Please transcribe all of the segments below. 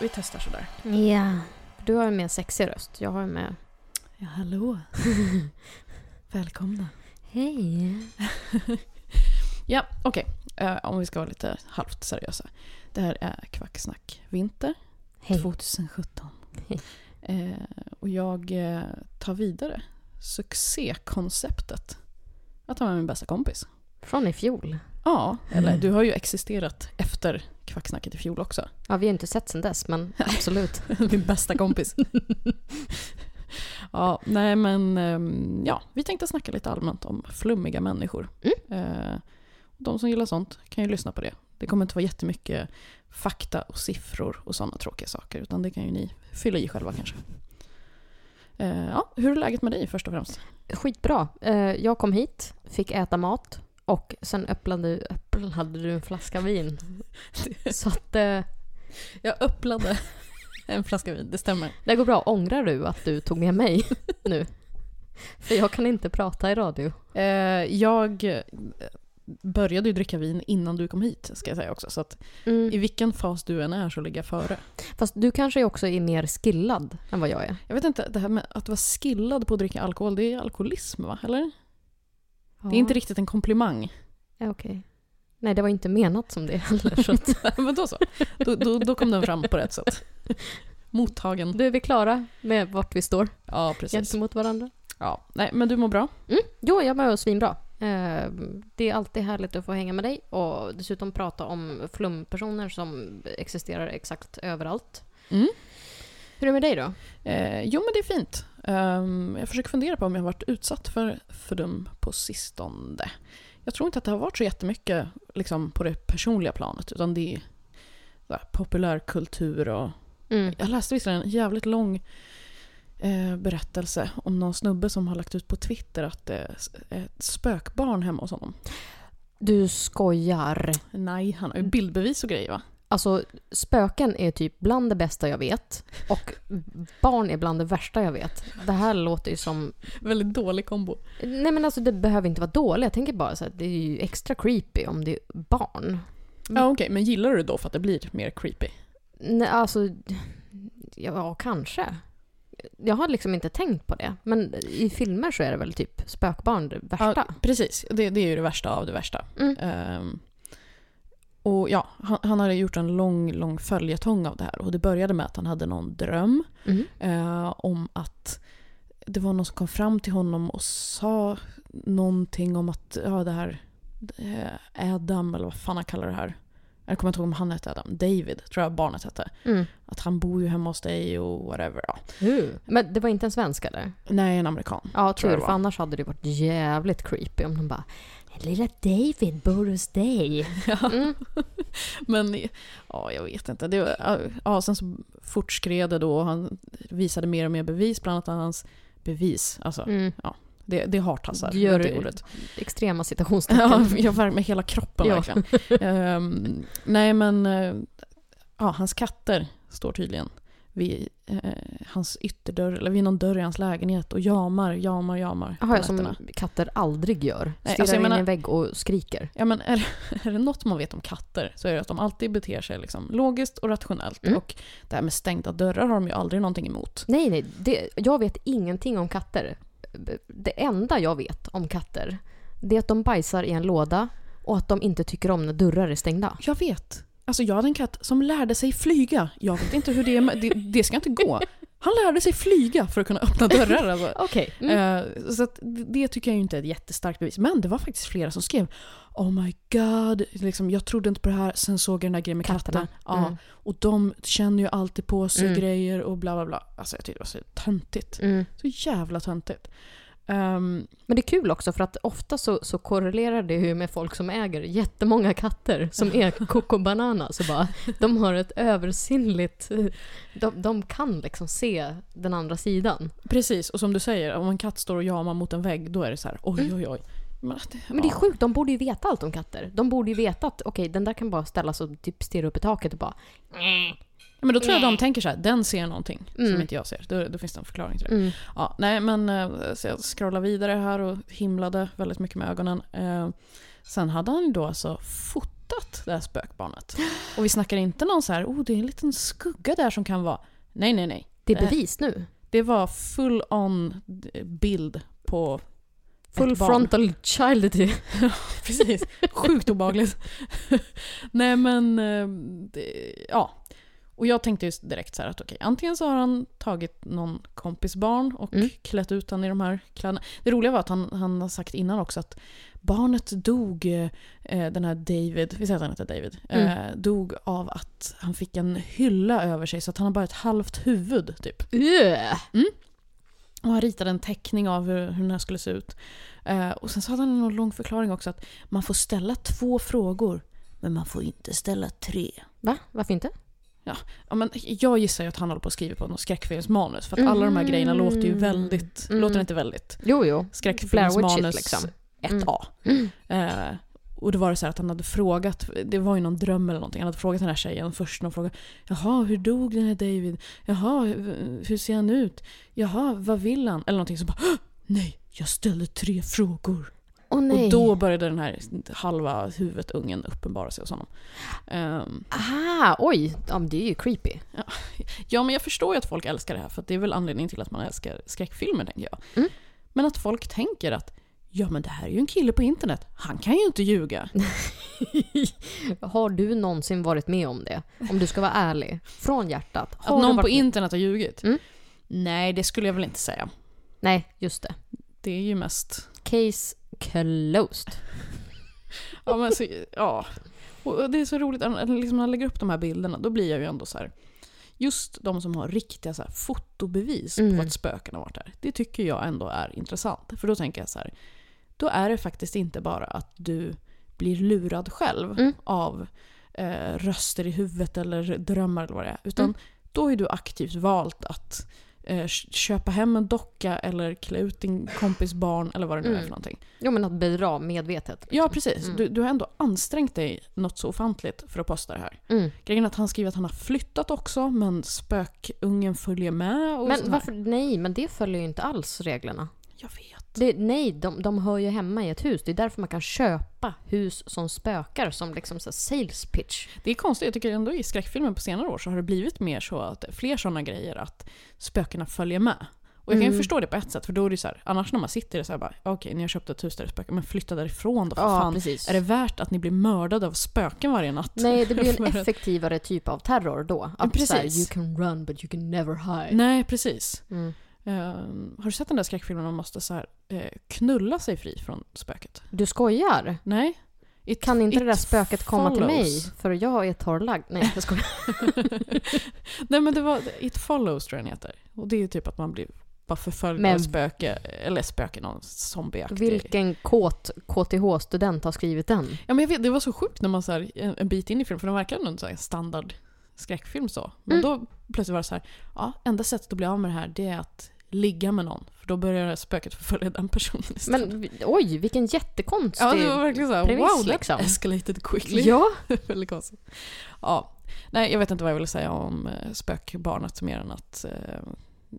Vi testar sådär. Ja. Du har ju mer sexig röst. Jag har ju med... Ja, hallå. Välkomna. Hej. Ja, okej. Eh, om vi ska vara lite halvt seriösa. Det här är Kvacksnack Vinter Hej. 2017. Hej. Eh, och jag eh, tar vidare succékonceptet att vara min bästa kompis. Från i fjol. Ja, eller du har ju existerat efter Kvacksnacket i fjol också. Ja, vi har inte sett sen dess, men absolut. Min bästa kompis. ja, nej men ehm, ja, vi tänkte snacka lite allmänt om flummiga människor. Eh, de som gillar sånt kan ju lyssna på det. Det kommer inte vara jättemycket fakta och siffror och sådana tråkiga saker, utan det kan ju ni fylla i själva kanske. Eh, ja, hur är läget med dig först och främst? Skitbra. Eh, Jag kom hit, fick äta mat och sen öppnade, öppnade du en flaska vin. Så att eh, Jag öppnade en flaska vin, det stämmer. det går bra. Ångrar du att du tog med mig nu? För jag kan inte prata i radio. Eh, jag började ju dricka vin innan du kom hit, ska jag säga också. Så att Mm. i vilken fas du än är så ligger jag före. Fast du kanske också är mer skillad än vad jag är. Jag vet inte, det här med att vara skillad på att dricka alkohol, det är alkoholism va? Eller? Det är inte riktigt en komplimang. Ja, okej. Nej, det var inte menat som det heller. Så att, Men då så. Då, då, då kom den fram på rätt sätt. Mottagen. du är vi klara med vart vi står Ja, precis. gentemot varandra? Ja. Nej, men du mår bra? Mm. Jo, jag mår svinbra. Eh, det är alltid härligt att få hänga med dig och dessutom prata om flumpersoner som existerar exakt överallt. Mm. Hur är det med dig då? Eh, jo, men det är fint. Ehm, jag försöker fundera på om jag har varit utsatt för fördum på sistone. Jag tror inte att det har varit så jättemycket liksom, på det personliga planet, utan det är här, populärkultur och Mm. Jag läste visserligen en jävligt lång eh, berättelse om någon snubbe som har lagt ut på Twitter att det är ett spökbarn hemma hos honom. Du skojar. Nej, han har ju bildbevis och grejer va? Alltså, spöken är typ bland det bästa jag vet och barn är bland det värsta jag vet. Det här låter ju som... Väldigt dålig kombo. Nej men alltså det behöver inte vara dåligt. Jag tänker bara så att det är ju extra creepy om det är barn. Ja okej, men gillar du det då för att det blir mer creepy? Nej, alltså... Ja, kanske. Jag har liksom inte tänkt på det. Men i filmer så är det väl typ spökbarn det värsta. Ja, precis, det, det är ju det värsta av det värsta. Mm. Ehm, och ja, han, han hade gjort en lång, lång följetong av det här. Och det började med att han hade någon dröm Mm. eh, om att det var någon som kom fram till honom och sa någonting om att ja, det här eh, Adam, eller vad fan han kallar det här. Jag kommer inte ihåg om han hette Adam. David tror jag barnet hette. Mm. Att han bor ju hemma hos dig och whatever. Ja. Men det var inte en svensk eller? Nej, en amerikan. Ja, tur. För annars hade det varit jävligt creepy om de bara Lilla David bor hos dig. Mm. Men ja, jag vet inte. Det, var- ja, sen så fortskred det då och han visade mer och mer bevis, bland annat hans bevis. Alltså, Mm. det, det hartassar. Du gör det ordet. extrema Ja, citationstecken. jag värmer med hela kroppen Ja. verkligen. Ehm, nej men, eh, ja, hans katter står tydligen vid eh, hans ytterdörr, eller vid någon dörr i hans lägenhet och jamar, jamar, jamar Jaha, som nätterna. katter aldrig gör. Stirrar alltså in i en vägg och skriker. Ja, men är, är det något man vet om katter så är det att de alltid beter sig liksom logiskt och rationellt. Mm. Och det här med stängda dörrar har de ju aldrig någonting emot. Nej, nej. Det, jag vet ingenting om katter. Det enda jag vet om katter, det är att de bajsar i en låda och att de inte tycker om när dörrar är stängda. Jag vet. Alltså jag hade en katt som lärde sig flyga. Jag vet inte hur det är, det, det ska inte gå. Han lärde sig flyga för att kunna öppna dörrar. Alltså. Okej. Mm. Eh, så det tycker jag ju inte är ett jättestarkt bevis. Men det var faktiskt flera som skrev Oh my god, liksom, jag trodde inte på det här, sen såg jag den där grejen med Katterna. katten. Ja, Mm. Och de känner ju alltid på sig Mm. grejer och bla bla bla. Alltså jag tyckte det var så töntigt. Mm. Så jävla töntigt. Ehm, Men det är kul också för att ofta så, så korrelerar det ju med folk som äger jättemånga katter som är Coco Banana. Så bara, de har ett översinnligt... De, de kan liksom se den andra sidan. precis, och som du säger, om en katt står och jamar mot en vägg då är det så här oj oj oj. Men, Mm. Men det är ja. sjukt, de borde ju veta allt om katter. De borde ju veta att okej, den där kan bara ställas och typ stirra upp i taket och bara... Ja, men då tror jag de tänker så här, den ser någonting som Mm. inte jag ser. Då, då finns det en förklaring till det. Mm. Ja, nej men eh, så jag scrollade vidare här och himlade väldigt mycket med ögonen. Eh, sen hade han då alltså fotat det här spökbarnet. Och vi snackar inte någon så här, oh det är en liten skugga där som kan vara. Nej, nej, nej. Det är Eh, bevis nu. Det var full on bild på Full frontal childity. Precis. Sjukt obagligt. Nej men, eh, det, ja. Och jag tänkte ju direkt så här att okej, antingen så har han tagit någon kompis barn och Mm. klätt ut han i de här kläderna. Det roliga var att han, han har sagt innan också att barnet dog, eh, den här David, vi säger att han heter David, eh, dog av att han fick en hylla över sig så att han har bara ett halvt huvud typ. Yeah. Och han ritade en teckning av hur, hur den här skulle se ut. Eh, och sen så hade han en lång förklaring också att man får ställa två frågor, men man får inte ställa tre. Va? Varför inte? Ja, men jag gissar ju att han håller på att skriva på något skräckfilmsmanus, för att alla de här grejerna låter ju väldigt, Mm. låter inte väldigt Jo, jo. skräckfilmsmanus liksom. 1A. Eh, och då var det så här att han hade frågat, det var ju någon dröm eller någonting, han hade frågat den här tjejen först någon fråga Jaha, hur dog den här David? Jaha, hur, ser han ut? Jaha, vad vill han? Eller någonting så bara "Åh, Nej, jag ställde tre frågor. Nej. Och då började den här halva huvudungen uppenbara sig hos honom. Ehm, Aha, oj. Ja, det är ju creepy. ja, men jag förstår ju att folk älskar det här, för det är väl anledningen till att man älskar skräckfilmer, tänker jag. Mm. Men att folk tänker att Ja men det här är ju en kille på internet, han kan ju inte ljuga. Har du någonsin varit med om det? Om du ska vara ärlig. Från hjärtat. Har Att någon på med? internet har ljugit? Mm. Nej, det skulle jag väl inte säga. Nej, just det. Det är ju mest... Case closed. Ja, men så, ja. Och det är så roligt, liksom när han lägger upp de här bilderna, då blir jag ju ändå så här. Just de som har riktiga så här, fotobevis Mm. på att spöken har varit där. Det tycker jag ändå är intressant. För då tänker jag så här. Då är det faktiskt inte bara att du blir lurad själv Mm. av eh, röster i huvudet eller drömmar eller vad det är. Utan Mm. då har ju du aktivt valt att köpa hem en docka eller klä ut din kompis barn eller vad det nu är Mm. för någonting. Jo, men att bedra medvetet. liksom. Ja, precis. Mm. Du, du har ändå ansträngt dig något så ofantligt för att posta det här. Mm. Grejen är att han skriver att han har flyttat också, men spökungen följer med. Och Men varför? Nej, men det följer ju inte alls reglerna. Jag vet. Det, nej, de, de hör ju hemma i ett hus. Det är därför man kan köpa hus som spökar som liksom så sales pitch. Det är konstigt, jag tycker ändå i skräckfilmer på senare år så har det blivit mer så att fler sådana grejer att spökena följer med. Och jag kan ju Mm. förstå det på ett sätt, för då är det så här, annars när man sitter så här bara, okej ni har köpt ett hus där det spökar, men flytta därifrån då för fan. precis. Är det värt att ni blir mördade av spöken varje natt? Nej, det blir en effektivare typ av terror då. Att precis. så här, you can run but you can never hide. Nej, precis. Mm. Ehm, har du sett den där skräckfilmen man måste så här, eh, knulla sig fri från spöket? Du skojar? Nej? It, Kan inte det där spöket komma till mig? follows. För jag är torrlagd. Nej, jag skojar. Nej men det var It follows tror jag den heter. Och det är ju typ att man blir bara förföljd Men- av spöke, eller spöke, någon zombieaktig. Vilken kåt KTH-student har skrivit den? Ja men jag vet, det var så sjukt när man så här, en, en bit in i filmen, för den verkar ändå en standard skräckfilm så. Men Mm. då plötsligt var det så här, ja enda sättet att bli av med det här det är att ligga med någon. För då börjar spöket förfölja den personen istället. Men oj, vilken jättekonstig... ja, det var verkligen såhär, premiss, wow, that liksom. escalated quickly. Ja, Väldigt konstigt. Ja. Nej, jag vet inte vad jag vill säga om eh, spökbarnet mer än att eh,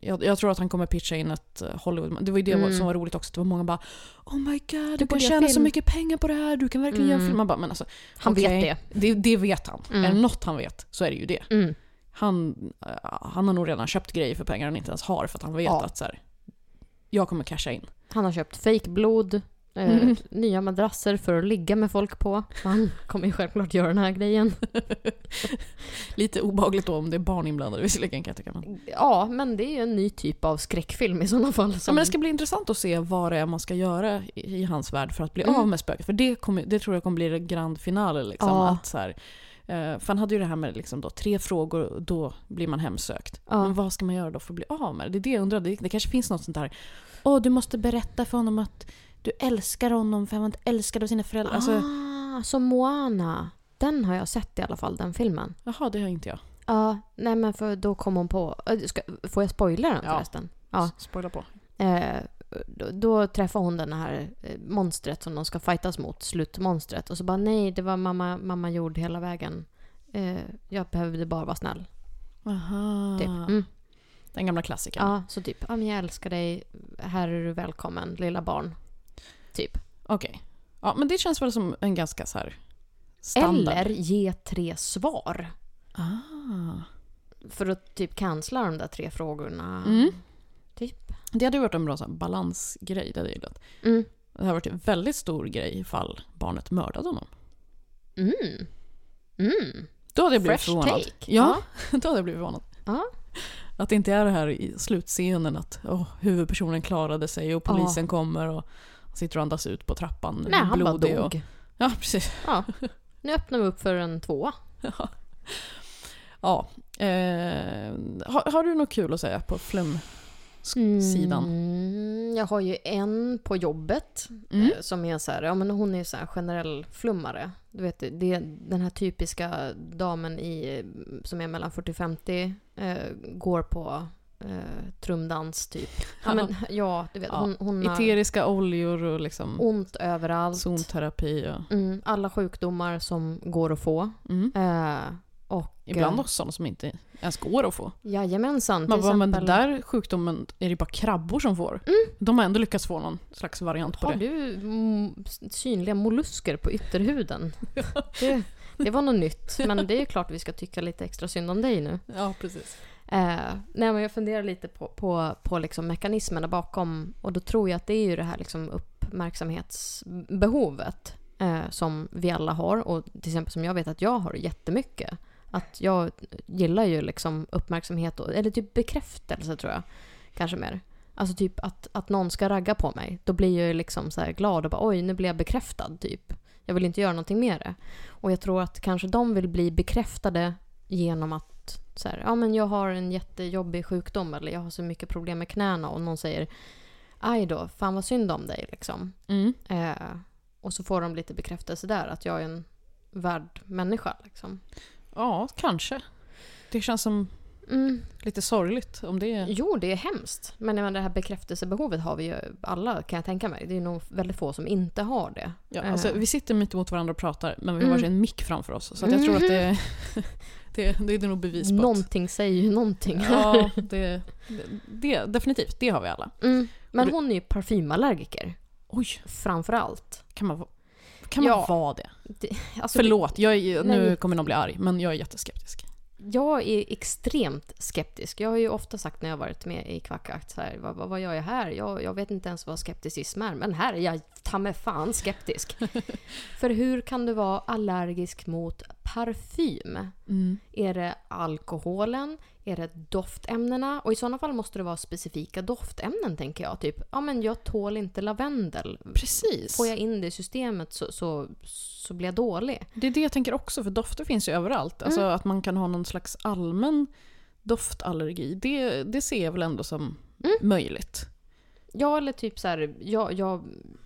jag, jag tror att han kommer pitcha in ett eh, Hollywood... Det var ju det Mm. som var roligt också. Det var många bara Oh my god, du, kan göra tjäna så film." mycket pengar på det här. Du kan verkligen göra Mm. film. Man bara, men alltså, han okej, vet det. det. Det vet han. Mm. Är det något han vet så är det ju det. Mm. Han, eh, han har nog redan köpt grejer för pengar han inte ens har för att han vet Ja. att så här, jag kommer casha in. Han har köpt fejkblod, eh, Mm. nya madrasser för att ligga med folk på. Han kommer ju självklart göra den här grejen. Lite obehagligt då om det är barn inblandade visserligen kan jag tycka. Men, Ja, men det är ju en ny typ av skräckfilm i sådana fall. ja, Som... men det ska bli intressant att se vad det är man ska göra i, i hans värld för att bli Mm. av med spöket. För det, kommer, det tror jag kommer bli det grand finale. Liksom, Ja. att så här, eh, för han hade ju det här med liksom då, tre frågor och då blir man hemsökt. Ja. Men vad ska man göra då för att bli av med det? Det är det jag undrar. Det, det kanske finns något sånt där. Åh, du måste berätta för honom att du älskar honom för han var inte älskad av sina föräldrar. Alltså, Ah, som Moana. Den har jag sett i alla fall, den filmen. jaha, det har inte jag. Ja, nej men för då kom hon på... äh, Ska, får jag spoila den Ja. förresten? Ja. S- Spoila på. Då, då träffar hon den här eh, monstret som de ska fightas mot, slutmonstret. Och så bara nej, det var mamma, mamma jord hela vägen. Eh, jag behövde bara vara snäll. Aha. Typ. Mm. Den gamla klassikern. Ja, så typ, ja, men jag älskar dig, här är du välkommen, lilla barn. Typ. Okej. Ja, men det känns väl som en ganska så här standard. Eller ge tre svar. Ah. För att typ cancella de där tre frågorna. Mm. Typ. Det hade varit en bra så här, balansgrej. Det hade jag gillat. Mm. Det hade varit en väldigt stor grej ifall barnet mördade honom. Mm. Mm. Då hade jag blivit Fresh förvånad. take. Ja, då hade jag blivit förvånad. Ja. Att det inte är det här i slutscenen att åh, huvudpersonen klarade sig och polisen kommer och sitter och andas ut på trappan. Nej, han bara dog. Och, ja, precis. Ja. Nu öppnar vi upp för en tvåa. Ja. ja. Eh, har, har du något kul att säga på flum-sidan? Mm, jag har ju en på jobbet Mm. eh, som är så här, ja men hon är så här generell flummare. Du vet, det är den här typiska damen i, som är mellan 40 och 50, eh, går på eh, trumdans typ. Ja, men, ja du vet, Ja. hon, hon har Eteriska oljor och liksom ont överallt. zonterapi. Och, Mm, alla sjukdomar som går att få. mm. Eh, och, Ibland eh, också sådana som inte ens går att få. Jajamensan. Man bara, men den där sjukdomen är det bara krabbor som får. Mm. De har ändå lyckats få någon slags variant på Har det. du mm, synliga mollusker på ytterhuden? Det, det var något nytt, men det är ju klart vi ska tycka lite extra synd om dig nu. Ja, precis. Eh, nej, men jag funderar lite på, på, på liksom mekanismerna bakom och då tror jag att det är ju det här liksom uppmärksamhetsbehovet eh, som vi alla har och till exempel som jag vet att jag har jättemycket. Att jag gillar ju liksom uppmärksamhet, och, eller typ bekräftelse tror jag. Kanske mer. Alltså typ att, att någon ska ragga på mig. Då blir jag ju liksom så glad och bara oj, nu blir jag bekräftad typ. Jag vill inte göra någonting med det. Och jag tror att kanske de vill bli bekräftade genom att så här, ja men jag har en jättejobbig sjukdom eller jag har så mycket problem med knäna och någon säger aj då, fan vad synd om dig liksom. Mm. Eh, och så får de lite bekräftelse där att jag är en värd människa liksom. Ja, kanske. Det känns som Mm. lite sorgligt om det är... Jo, det är hemskt. Men menar, det här bekräftelsebehovet har vi ju alla kan jag tänka mig. Det är nog väldigt få som inte har det. Ja, Eh. alltså, vi sitter mitt emot varandra och pratar, men vi har Mm. varsin mick framför oss. Så att jag tror att det, det, det är nog bevis på att... Någonting säger ju någonting. Ja, det, det, det, definitivt. Det har vi alla. Mm. Men det- hon är ju parfymallergiker. Oj, Framför allt. kan man, kan man Ja. vara det? Det, alltså, Förlåt, jag är, nu Nej. kommer någon bli arg, men jag är jätteskeptisk. Jag är extremt skeptisk. Jag har ju ofta sagt när jag varit med i Kvackakt så här, vad, vad, vad gör jag här? Jag, jag vet inte ens vad skepticism är, men här är jag ta mig fan skeptisk. För hur kan du vara allergisk mot parfym? Mm. Är det alkoholen? Är det doftämnena? Och i sådana fall måste det vara specifika doftämnen tänker jag. Typ, ja men jag tål inte lavendel. Precis. Får jag in det i systemet så, så, så blir jag dålig. Det är det jag tänker också, för dofter finns ju överallt. Alltså Mm. att man kan ha någon slags allmän doftallergi, det, det ser jag väl ändå som Mm. möjligt. Ja, eller typ så här, jag, jag,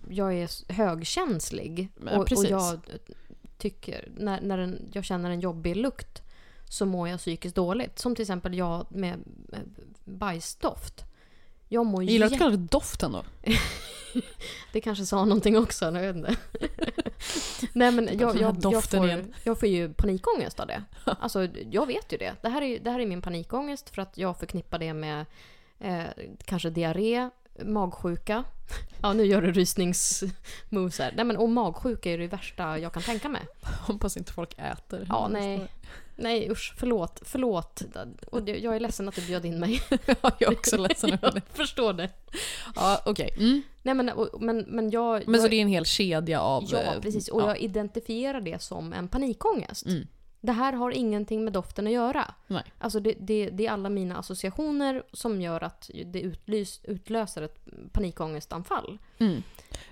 jag är högkänslig. Ja, och, och jag tycker, när, när en, jag känner en jobbig lukt så mår jag psykiskt dåligt. Som till exempel jag med bajsdoft. jag mår Jag gillar att du kallar det doften då. Det kanske sa någonting också, jag vet inte. Nej men jag, jag, jag, får, jag får ju panikångest av det. Alltså jag vet ju det. Det här är, det här är min panikångest för att jag förknippar det med eh, kanske diarré, magsjuka. Ja nu gör du rysningsmoves här. Nej men och magsjuka är det värsta jag kan tänka mig. Hoppas inte folk äter. Ja nej. Nej usch, förlåt, förlåt. Och det, jag är ledsen att du bjöd in mig. jag är också ledsen över det. jag förstår det. Ja, okej. Mm. Nej men, och- men, men jag... Men så jag, det är en hel kedja av... Ja, eh, precis. Och ja. jag identifierar det som en panikångest. Mm. Det här har ingenting med doften att göra. Nej. Alltså det, det, det är alla mina associationer som gör att det utlys, utlöser ett panikångestanfall. Mm.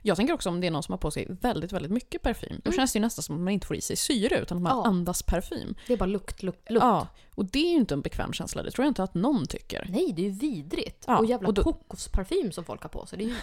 Jag tänker också om det är någon som har på sig väldigt, väldigt mycket parfym. Då känns det ju nästan som att man inte får i sig syre utan att man Ja. andas parfym. Det är bara lukt, lukt, lukt. Ja, och det är ju inte en bekväm känsla. Det tror jag inte att någon tycker. Nej, det är ju vidrigt. Ja, och jävla och då- kokosparfym som folk har på sig. Det är ju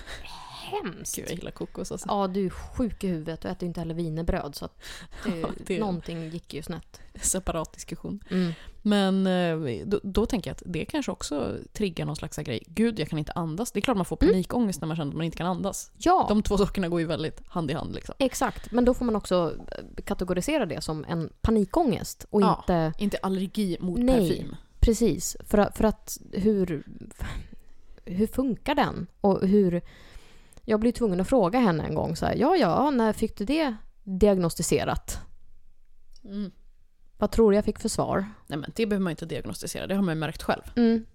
hemskt. Gud, jag gillar kokos alltså. Ja, du är sjuk i huvudet och äter inte heller wienerbröd så att det, Ja, det- någonting gick ju snett. Separat diskussion. Mm. Men eh, då, då tänker jag att det kanske också triggar någon slags grej. Gud, jag kan inte andas. Det är klart man får panikångest när man känner att man inte kan andas. Ja, De två sakerna går ju väldigt hand i hand liksom. exakt. Men då får man också eh, kategorisera det som en panikångest och Ja. inte Inte allergi mot Nej. parfym. Precis, för, för att hur, hur funkar den? Och hur... Jag blev tvungen att fråga henne en gång så här, ja ja, när fick du det diagnostiserat? Mm. Vad tror du jag fick för svar? Nej men det behöver man inte diagnostisera, det har man ju märkt själv. Mm.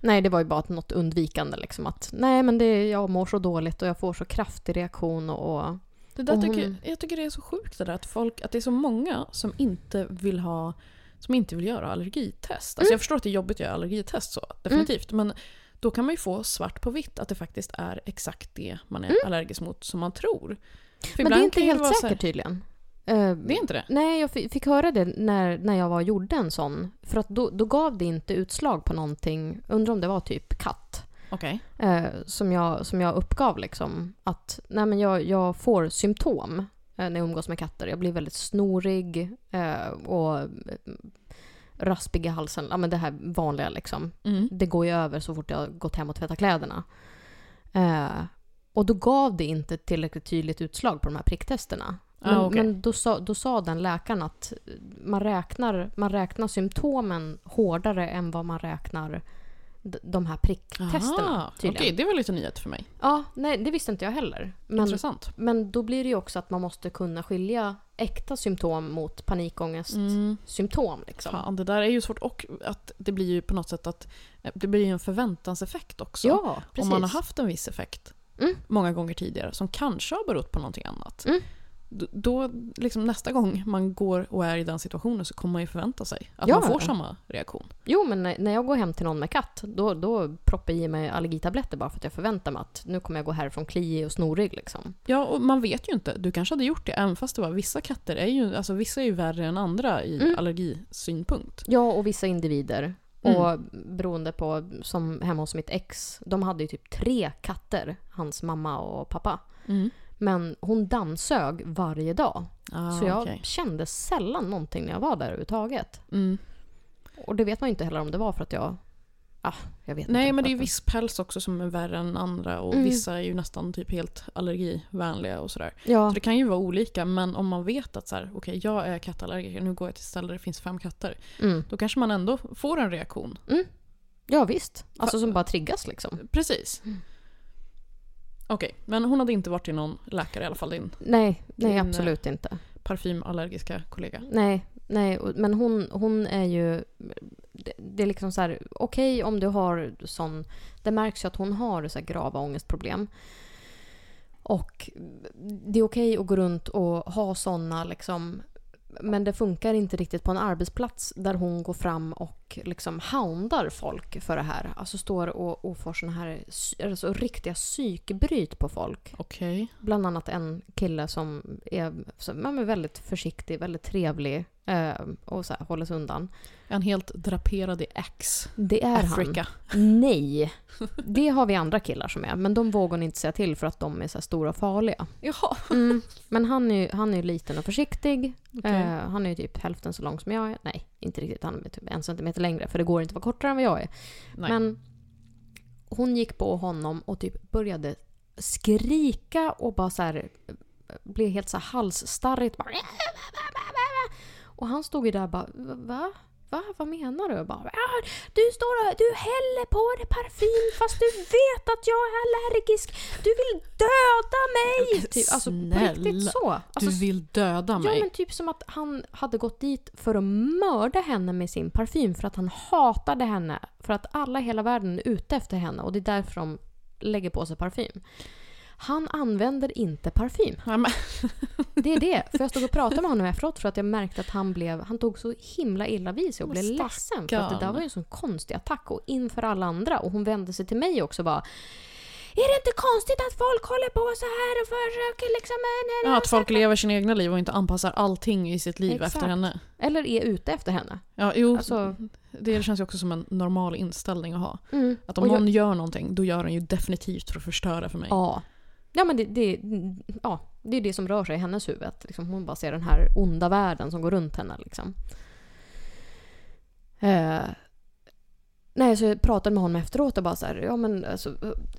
Nej, det var ju bara något undvikande liksom att nej men det, jag mår så dåligt och jag får så kraftig reaktion och... och Det där Och tycker, hon- jag tycker det är så sjukt det där att, folk, att det är så många som inte vill ha som inte vill göra allergitest. Alltså Jag förstår att det är jobbigt att göra allergitest så, definitivt. Men då kan man ju få svart på vitt att det faktiskt är exakt det man är allergisk mot som man tror. För men det är inte helt säkert här- tydligen. Eh, Det är inte det? Nej, jag fi- fick höra det när, när jag var gjorde en sån. För att då, då gav det inte utslag på någonting, undrar om det var typ katt. Okej. Eh, som, jag, som jag uppgav liksom. Att nej men jag, jag får symptom eh, när jag umgås med katter. Jag blir väldigt snorig eh, och raspig i halsen. Ja men det här vanliga liksom. Mm. Det går ju över så fort jag gått hem och tvättat kläderna. Eh, och då gav det inte tillräckligt tydligt utslag på de här pricktesterna. Men, Ah, okej. men då, sa, då sa den läkaren att man räknar, man räknar symptomen hårdare än vad man räknar de här pricktesterna. Tydligen. Okej, det var lite nyhet för mig. Ja, nej, det visste inte jag heller. Men, Intressant. men då blir det ju också att man måste kunna skilja äkta symptom mot panikångest-symptom. Mm. Liksom. Fan, det där är ju svårt och att det blir ju på något sätt att eh, det blir en förväntanseffekt också. Ja. Om man har haft en viss effekt Mm. många gånger tidigare som kanske har berott på någonting annat. Mm. Då, liksom nästa gång man går och är i den situationen så kommer man ju förvänta sig att Ja. man får samma reaktion. Jo, men när, när jag går hem till någon med katt, då, då proppar jag i mig allergitabletter bara för att jag förväntar mig att nu kommer jag gå härifrån kliig och snorig. Liksom. Ja, och man vet ju inte. Du kanske hade gjort det även fast det var vissa katter är ju, alltså vissa är ju värre än andra i Mm. allergisynpunkt. Ja, och vissa individer. Mm. Och beroende på, som hemma hos mitt ex, de hade ju typ tre katter, hans mamma och pappa. Mm. Men hon dammsög varje dag. Ah, så jag okej. kände sällan någonting när jag var där överhuvudtaget. Mm. Och det vet man ju inte heller om det var för att jag... Ah, jag vet Nej, inte. men det är ju viss päls också som är värre än andra och Mm. vissa är ju nästan typ helt allergivänliga och sådär. Ja, Så det kan ju vara olika, men om man vet att så här, okej, jag är kattallergiker, nu går jag till ett ställe där det finns fem katter. mm. Då kanske man ändå får en reaktion. ja visst. Alltså som bara triggas liksom. Precis. Okej, men hon hade inte varit till någon läkare i alla fall, din Nej, nej Din, absolut inte. parfymallergiska kollega. Nej, nej. Men hon, hon är ju... Det, det är liksom så här, okej om du har sån... Det märks ju att hon har så här grava ångestproblem. Och det är okej att gå runt och ha såna liksom... Men det funkar inte riktigt på en arbetsplats där hon går fram och liksom houndar folk för det här. Alltså står och, och får såna här alltså riktiga psykbryt på folk. Okej. Bland annat en kille som är, som men väldigt försiktig, väldigt trevlig och så här, sig undan. Är han helt draperad i X? Det är Africa. han. Nej. Det har vi andra killar som är, men de vågar hon inte säga till för att de är så stora och farliga. Jaha. Mm. Men han är ju han är liten och försiktig. Okej. Eh, han är ju typ hälften så lång som jag är. Nej, inte riktigt. Han är typ en centimeter längre, för det går inte att vara kortare än vad jag är. Nej. Men, hon gick på honom och typ började skrika och bara så här blev helt så här halsstarrigt. Bara, och han stod ju där och bara va? Va? Vad menar du? Jag bara, "Ah, du står och du häller på dig parfym fast du vet att jag är allergisk. Du vill döda mig! Typ, alltså på riktigt så. Alltså, du vill döda Ja mig. men typ som att han hade gått dit för att mörda henne med sin parfym för att han hatade henne. För att alla i hela världen är ute efter henne och det är därför de lägger på sig parfym. Han använder inte parfym. Det är det. För jag stod och pratade med honom efteråt för att jag märkte att han blev, han tog så himla illa vid sig och blev Stackarn. ledsen. För att det där var ju en sån konstig attack och inför alla andra. Och hon vände sig till mig också bara är det inte konstigt att folk håller på så här och försöker liksom... eh, ja, att folk lever sina egna liv och inte anpassar allting i sitt liv Exakt. efter henne. Eller är ute efter henne. Ja, jo, Alltså- det känns ju också som en normal inställning att ha. Mm. Att om Och jag- någon gör någonting, då gör den ju definitivt för att förstöra för mig. Ja. Ja men det, det, ja, det är det som rör sig i hennes huvud. Att liksom hon bara ser den här onda världen som går runt henne. Liksom. Eh, nej, så jag pratade med honom efteråt och bara så här, ja men alltså,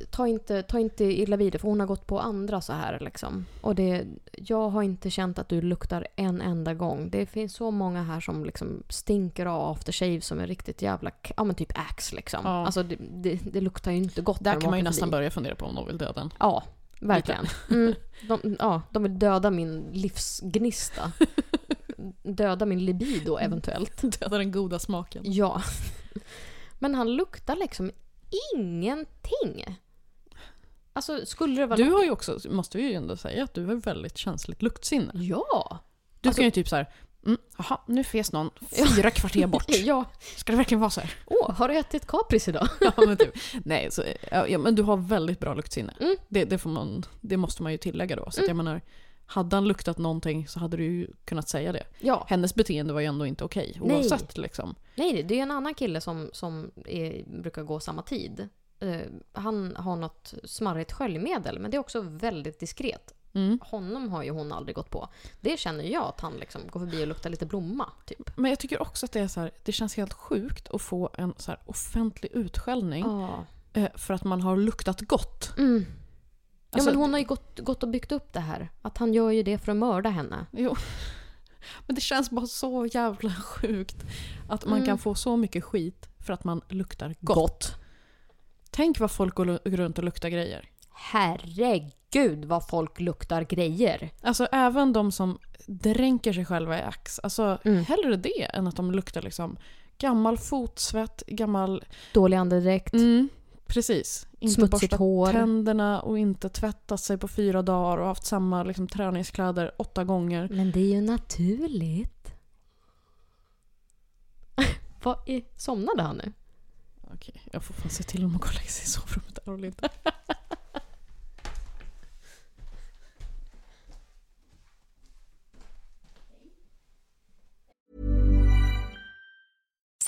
ta, inte, ta inte illa vid det för hon har gått på andra så här liksom. Och det, jag har inte känt att du luktar en enda gång. Det finns så många här som liksom stinker av aftershave som är riktigt jävla, ja men typ Axe liksom. Ja. Alltså det, det, det luktar ju inte gott Där kan man ju nästan börja fundera på om de vill döda en. Ja, verkligen. Mm, de, ja, de vill döda min livsgnista. Döda min libido eventuellt. Döda den goda smaken. Ja. Men han luktar liksom ingenting. Alltså skulle det vara... Du har ju också, måste vi ju ändå säga, att du har väldigt känsligt luktsinne. Ja! Du Alltså- kan ju typ så här, mm, nu fes någon fyra kvarter bort. Ja. Ska det verkligen vara så här? Åh, har du ätit kapris idag? Ja, men typ. Nej, så, ja, men du har väldigt bra luktsinne. Mm. Det, det, man, det måste man ju tillägga då. Så att jag menar, hade han luktat någonting så hade du ju kunnat säga det. Ja. Hennes beteende var ju ändå inte okej, Nej. oavsett liksom. Nej, det är en annan kille som, som är, brukar gå samma tid. Eh, han har något smarrigt sköljmedel, men det är också väldigt diskret. Mm. Honom har ju hon aldrig gått på. Det känner jag att han liksom går förbi och luktar lite blomma, typ. Men jag tycker också att det är så här, det känns helt sjukt att få en så offentlig utskällning Ja. eh, för att man har luktat gott. Mm. Ja, Alltså- men hon har ju gått, gått och byggt upp det här. Att han gör ju det för att mörda henne. Jo. Men det känns bara så jävla sjukt att man Mm. kan få så mycket skit för att man luktar gott. Tänk vad folk går runt och luktar grejer. Herregud vad folk luktar grejer. Alltså även de som dränker sig själva i Axe. Alltså Mm. hellre det än att de luktar liksom gammal fotsvett, gammal... Dålig andedräkt. Mm, precis. Inte Smutsigt hår. tänderna och inte tvättat sig på fyra dagar och haft samma liksom, träningskläder åtta gånger. Men det är ju naturligt. vad är... Somnade han nu? Okej, jag får fan se till om att gå och lägga sig i sovrummet där inte.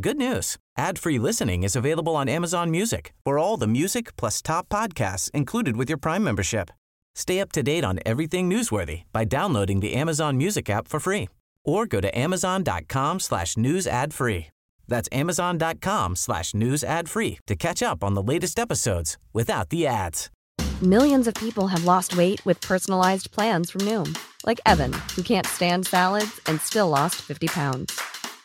Good news. Ad-free listening is available on Amazon Music for all the music plus top podcasts included with your Prime membership. Stay up to date on everything newsworthy by downloading the Amazon Music app for free or go to amazon.com slash news ad free. That's amazon.com slash news ad free to catch up on the latest episodes without the ads. Millions of people have lost weight with personalized plans from Noom, like Evan, who can't stand salads and still lost 50 pounds.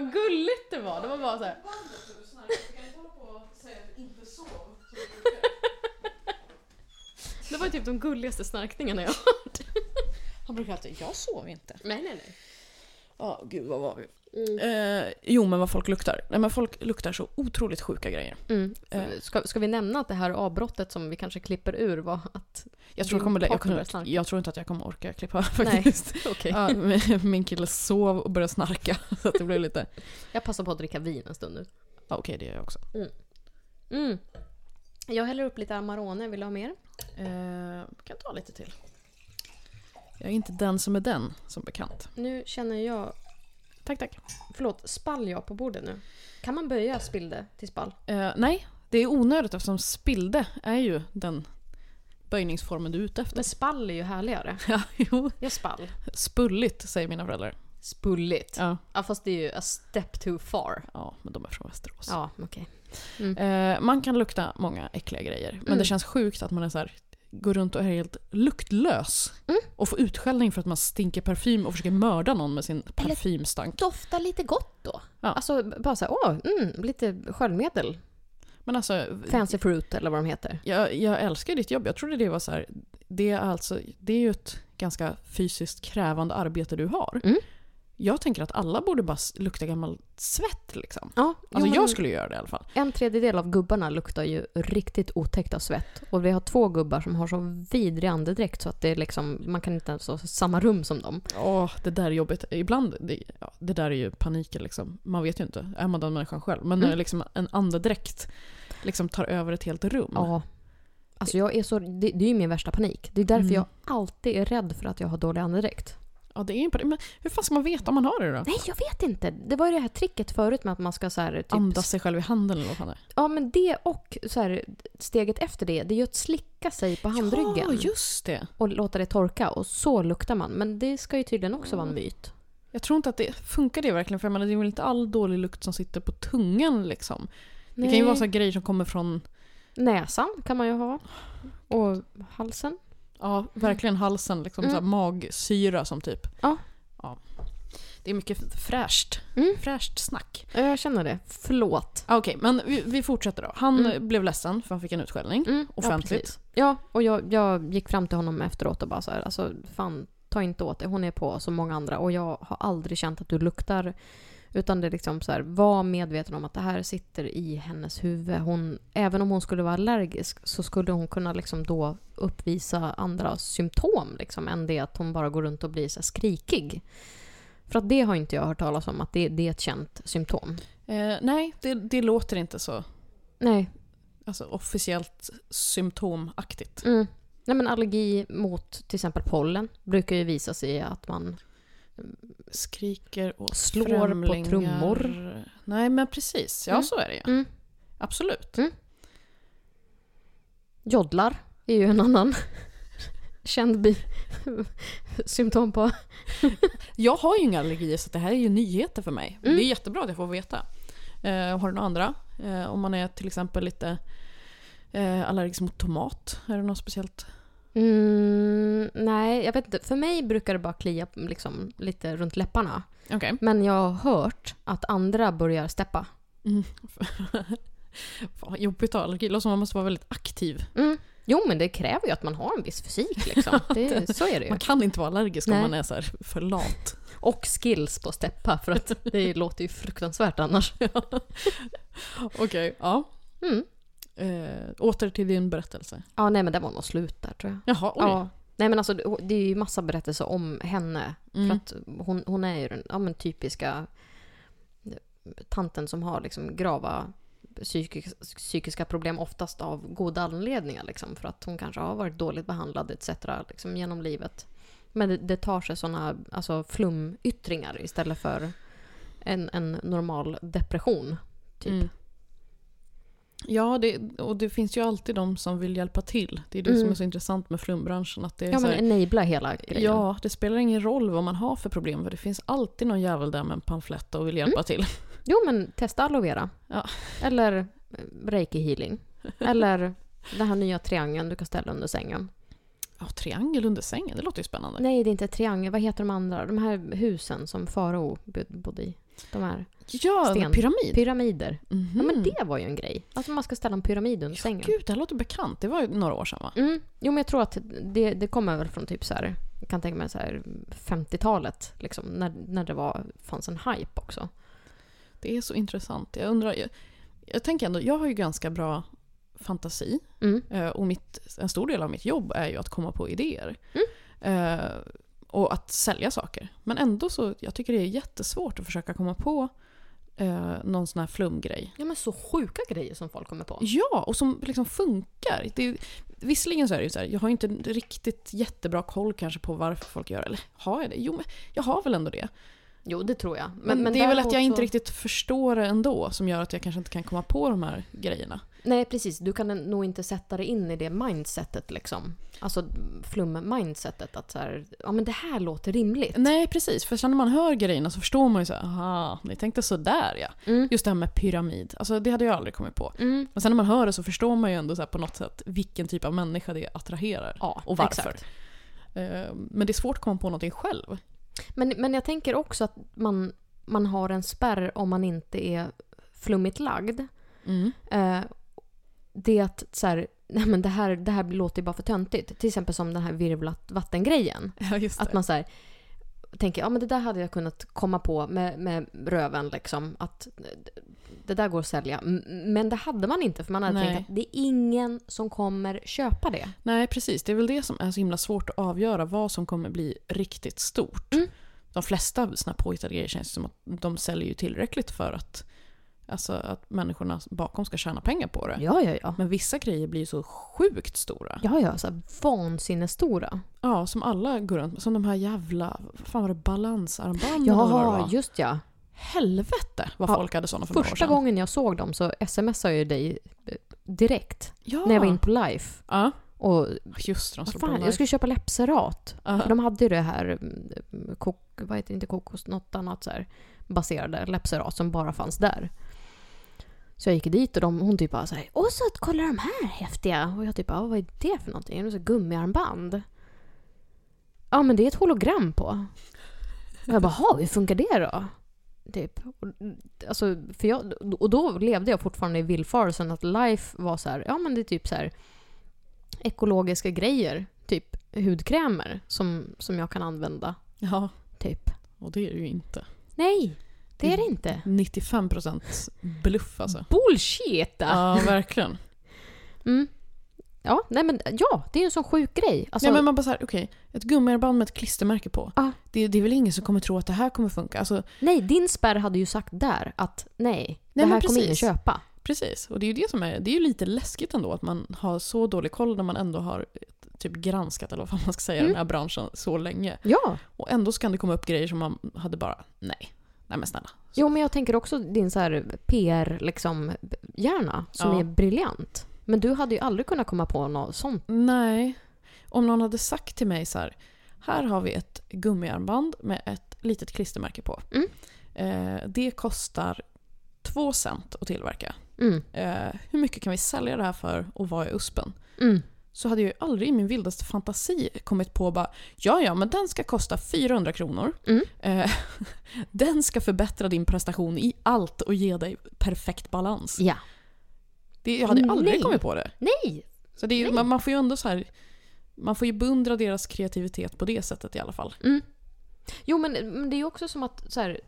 Vad gulligt det var. Det var bara så här. Det var typ de gulligaste snarkningarna jag hört. Han brukar alltid, jag sov inte. Nej, nej, nej. Ja, gud vad var vi? Eh, jo, men vad folk luktar. Nej, men folk luktar så otroligt sjuka grejer. Mm. Eh. Ska, ska vi nämna att det här avbrottet som vi kanske klipper ur var att... Jag tror, kommer, jag, kommer, jag tror inte att jag kommer orka klippa Nej, faktiskt. okej. Ja, min- kille sov och började snarka. Så det blev lite... Jag passar på att dricka vin en stund nu. Ja, Okej, det gör jag också. Mm. Jag häller upp lite Amarone, vill du ha mer? Eh, kan ta lite till. Jag är inte den som är den, som bekant. Nu känner jag... Tack, tack. Förlåt, spall jag på bordet nu? Kan man böja spillde till spall? Eh, nej, det är onödigt eftersom spilde är ju den böjningsformen du är ute efter. Men spall är ju härligare. Ja, jo. Jag spall. Spulligt, säger mina föräldrar. Spulligt. Ja. Ja. fast det är ju a step too far. ja, men de är från Västerås. Ja, okej. Eh, man kan lukta många äckliga grejer, men Mm. det känns sjukt att man är så här, går runt och är helt luktlös. Mm. Och får utskällning för att man stinker parfym och försöker mörda någon med sin parfymstank. Dofta lite gott då. Ja. Alltså bara så här, åh, mm, lite sköljmedel. Men alltså, Fancy fruit eller vad de heter. jag, jag älskar ditt jobb. Jag trodde det var så här, det är, alltså, det är ju ett ganska fysiskt krävande arbete du har. Mm. Jag tänker att alla borde bara lukta gammal svett liksom. Ja, jo, Alltså men jag skulle göra det i alla fall. En tredjedel av gubbarna luktar ju riktigt otäckt av svett. Och vi har två gubbar som har så vidrig andedräkt så att det är liksom, man kan inte ens ha samma rum som dem. Åh, det där är jobbigt. Ibland, det, ja, det där är ju paniken liksom. Man vet ju inte, är man den människan själv? Men Mm. när liksom en andedräkt liksom tar över ett helt rum. Ja. Alltså jag är så, det, det är ju min värsta panik. Det är därför Mm. jag alltid är rädd för att jag har dålig andedräkt. Ja, det är ju, men hur fan ska man veta om man har det då? Nej, jag vet inte. Det var ju det här tricket förut med att man ska så här, typ... Andas sig själv i handen eller vad fan det är. Ja, men det och så här, steget efter det, det är ju att slicka sig på handryggen. Ja, just det. Och låta det torka och så luktar man. Men det ska ju tydligen också vara en myt. Jag tror inte att det funkar det verkligen, för menar, det är väl inte all dålig lukt som sitter på tungan liksom. Det kan ju Nej. vara så grejer som kommer från, Näsan kan man ju ha. Och halsen. Ja, verkligen halsen, liksom Mm. så magsyra som typ. Ja. ja. Det är mycket fräscht. Mm. Fräscht snack. Ja, Jag känner det. Förlåt. Okej, men vi, vi fortsätter då. Han Mm. blev ledsen för han fick en utskällning. Mm, Offentligt. Ja, ja och jag, jag gick fram till honom efteråt och bara så här, alltså fan, ta inte åt dig. Hon är på som många andra och jag har aldrig känt att du luktar. Utan det är liksom så här, var medveten om att det här sitter i hennes huvud. Hon, även om hon skulle vara allergisk så skulle hon kunna liksom då uppvisa andra symptom liksom, än det att hon bara går runt och blir så skrikig. För att det har inte jag hört talas om, att det, det är ett känt symptom. Eh, nej, det, det låter inte så Nej, alltså, officiellt symptomaktigt. Mm. Nej, men allergi mot till exempel pollen brukar ju visa sig att man... Skriker och Slår på trummor. Nej, men precis. Ja, Mm. så är det ju. Mm. Absolut. Joddlar är ju en annan känd bi- symptom på... Jag har ju inga allergier så det här är ju nyheter för mig. Mm. Det är jättebra att jag får veta. Eh, har du några andra? Eh, om man är till exempel lite eh, allergisk mot tomat. Är det något speciellt? Mm, nej, jag vet inte. För mig brukar det bara klia liksom, lite runt läpparna. Okej. Men jag har hört att andra börjar steppa. Mm. Fan, jobbigt att ha allergi. Man måste vara väldigt aktiv. Mm. Jo, men det kräver ju att man har en viss fysik. Liksom. Det, så är det ju. Man kan inte vara allergisk om Nej. man är så för lat. Och skills på att steppa, för att det låter ju fruktansvärt annars. Okej, ja. Mm. Eh, åter till din berättelse. Ja, nej men det var nog slut där tror jag. Jaha, oj. Ja. Nej men alltså det är ju massa berättelser om henne. Mm. För att hon, hon är ju den ja, men typiska tanten som har liksom grava psykiska, psykiska problem oftast av goda anledningar. Liksom, för att hon kanske har varit dåligt behandlad etc. Liksom, genom livet. Men det, det tar sig såna alltså, flumyttringar istället för en, en normal depression. Typ. Mm. Ja, det, och det finns ju alltid de som vill hjälpa till. Det är det som Mm. är så intressant med flumbranschen. Att det är Ja men enabla hela grejen. Ja, det spelar ingen roll vad man har för problem för det finns alltid någon jävel där med en pamflett och vill hjälpa till. Jo men testa aloe vera. Ja. Eller eh, reiki healing. Eller den här nya triangeln du kan ställa under sängen. Ja, triangel under sängen, det låter ju spännande. Nej, det är inte triangel. Vad heter de andra? De här husen som farao bod- bodde i. De här Ja, Sten. en pyramid. pyramider. Mhm. Ja, men det var ju en grej. Alltså man ska ställa en pyramid under Ja, sängen. gud, det här låter bekant. Det var ju några år sedan va? Mm. Jo, men jag tror att det, det kommer väl från typ så här, jag kan tänka mig så här 50-talet, liksom, när, när det var, fanns en hype också. Det är så intressant. Jag undrar, jag, jag tänker ändå, jag har ju ganska bra fantasi. Mm. Eh, Och mitt, en stor del av mitt jobb är ju att komma på idéer. Mm. Och att sälja saker. Men ändå så, jag tycker det är jättesvårt att försöka komma på eh, någon sån här flumgrej. Ja, men så sjuka grejer som folk kommer på. Ja, och som liksom funkar. Det är, visserligen så är det ju så här, jag har inte riktigt jättebra koll kanske på varför folk gör det. Eller har jag det? Jo, men jag har väl ändå det. Jo, det tror jag. Men, det är väl att jag inte så- riktigt förstår det ändå som gör att jag kanske inte kan komma på de här grejerna. Nej, precis. Du kan nog inte sätta dig in i det mindsetet liksom. Alltså flum-mindsetet att så här, ja men det här låter rimligt. Nej, precis. För sen när man hör grejerna så förstår man ju så här, aha, ni tänkte sådär ja. Mm. Just det här med pyramid, alltså det hade jag aldrig kommit på. Mm. Men sen när man hör det så förstår man ju ändå så på något sätt vilken typ av människa det attraherar. Ja, och varför. exakt. Eh, Men det är svårt att komma på någonting själv. Men, men jag tänker också att man, man har en spärr om man inte är flummigt lagd. Mm. Eh, det är att så här, nej men det här, det här låter ju bara för töntigt. Till exempel som den här virvlat vattengrejen. Ja. Att man så här, tänker, ja men det där hade jag kunnat komma på med, med röven liksom. Att det där går att sälja. Men det hade man inte för man hade Nej. tänkt att det är ingen som kommer köpa det. Nej, precis. Det är väl det som är så himla svårt att avgöra vad som kommer bli riktigt stort. Mm. De flesta såna påhittade grejer känns som att de säljer ju tillräckligt för att, alltså, att människorna bakom ska tjäna pengar på det. Ja, ja, ja. Men vissa grejer blir ju så sjukt stora. Ja, ja, så här vansinnesstora. Ja, som alla går runt. Som de här jävla, fan var det, balansarmbanden eller vad det Ja, var? just ja. Helvete vad Ja, folk hade sådana för några år Första sedan. gången jag såg dem så smsade jag ju dig eh, direkt. Ja. När jag var in på Life. Ja, Och just det. De vad slår på fan, live. jag skulle köpa läppserat. Ja. För de hade ju det här, mm, kok, vad heter det, inte kokos, något annat så här baserade läppserat som bara fanns där. Så jag gick dit och de, hon typ bara såhär Åh så kolla de här häftiga! Och jag typ bara, vad är det för någonting? Det är så gummiarmband. Ja men det är ett hologram på. Och jag bara, "Jaha, hur funkar det då? Typ. Och, Alltså, för jag, och då levde jag fortfarande i villfarelsen att life var så här, ja men det är typ så här ekologiska grejer. Typ hudkrämer som, som jag kan använda. Ja, Typ. och det är det ju inte. Nej, det är det inte. 95% bluff alltså. Bullshit! Ja, verkligen. Mm. Ja, nej men ja, det är en sån sjuk grej. Alltså, ja, men man bara såhär, okej, ett gummiarmband med ett klistermärke på. Ja. Det, det är väl ingen som kommer tro att det här kommer funka. Alltså, Nej, din spärr hade ju sagt där att nej, det men här kommer ingen köpa. precis, och det är ju det som är, det är ju lite läskigt ändå att man har så dålig koll när man ändå har typ granskat, eller vad man ska säga, Mm. den här branschen så länge. Ja, Och ändå så kan det komma upp grejer som man hade bara, nej, nej men snälla. jo men jag tänker också din så här PR liksom hjärna som Ja. är briljant. Men du hade ju aldrig kunnat komma på något sånt. Nej. Om någon hade sagt till mig så här, här har vi ett gummiarmband med ett litet klistermärke på. Mm. Eh, det kostar två cent att tillverka. Mm. Eh, hur mycket kan vi sälja det här för och vad är USPen? Mm. Så hade jag ju aldrig i min vildaste fantasi kommit på bara, ja ja men den ska kosta 400 kronor. Mm. Eh, den ska förbättra din prestation i allt och ge dig perfekt balans. Ja. Det, jag hade ju aldrig Nej. kommit på det. Nej! Så det är, man, man får ju ändå så här, man får ju beundra deras kreativitet på det sättet i alla fall. Mm. Jo men, det är ju också som att så här,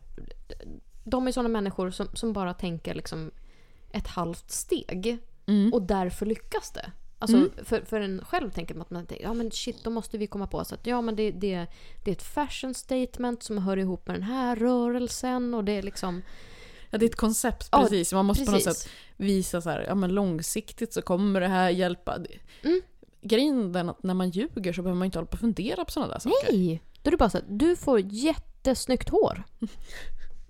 de är sådana människor som, som bara tänker liksom ett halvt steg och därför lyckas det. Alltså Mm. för, för en själv tänker man att man tänker, ja men shit då måste vi komma på så att ja men det, det, det är ett fashion statement som hör ihop med den här rörelsen och det är liksom Ja, det är ett koncept, Ja, precis. man måste på något precis. sätt visa så här, ja men långsiktigt så kommer det här hjälpa. Mm. Grejen är den att när man ljuger så behöver man inte hålla på och fundera på sådana där saker. Nej! Då är det bara så att du får jättesnyggt hår.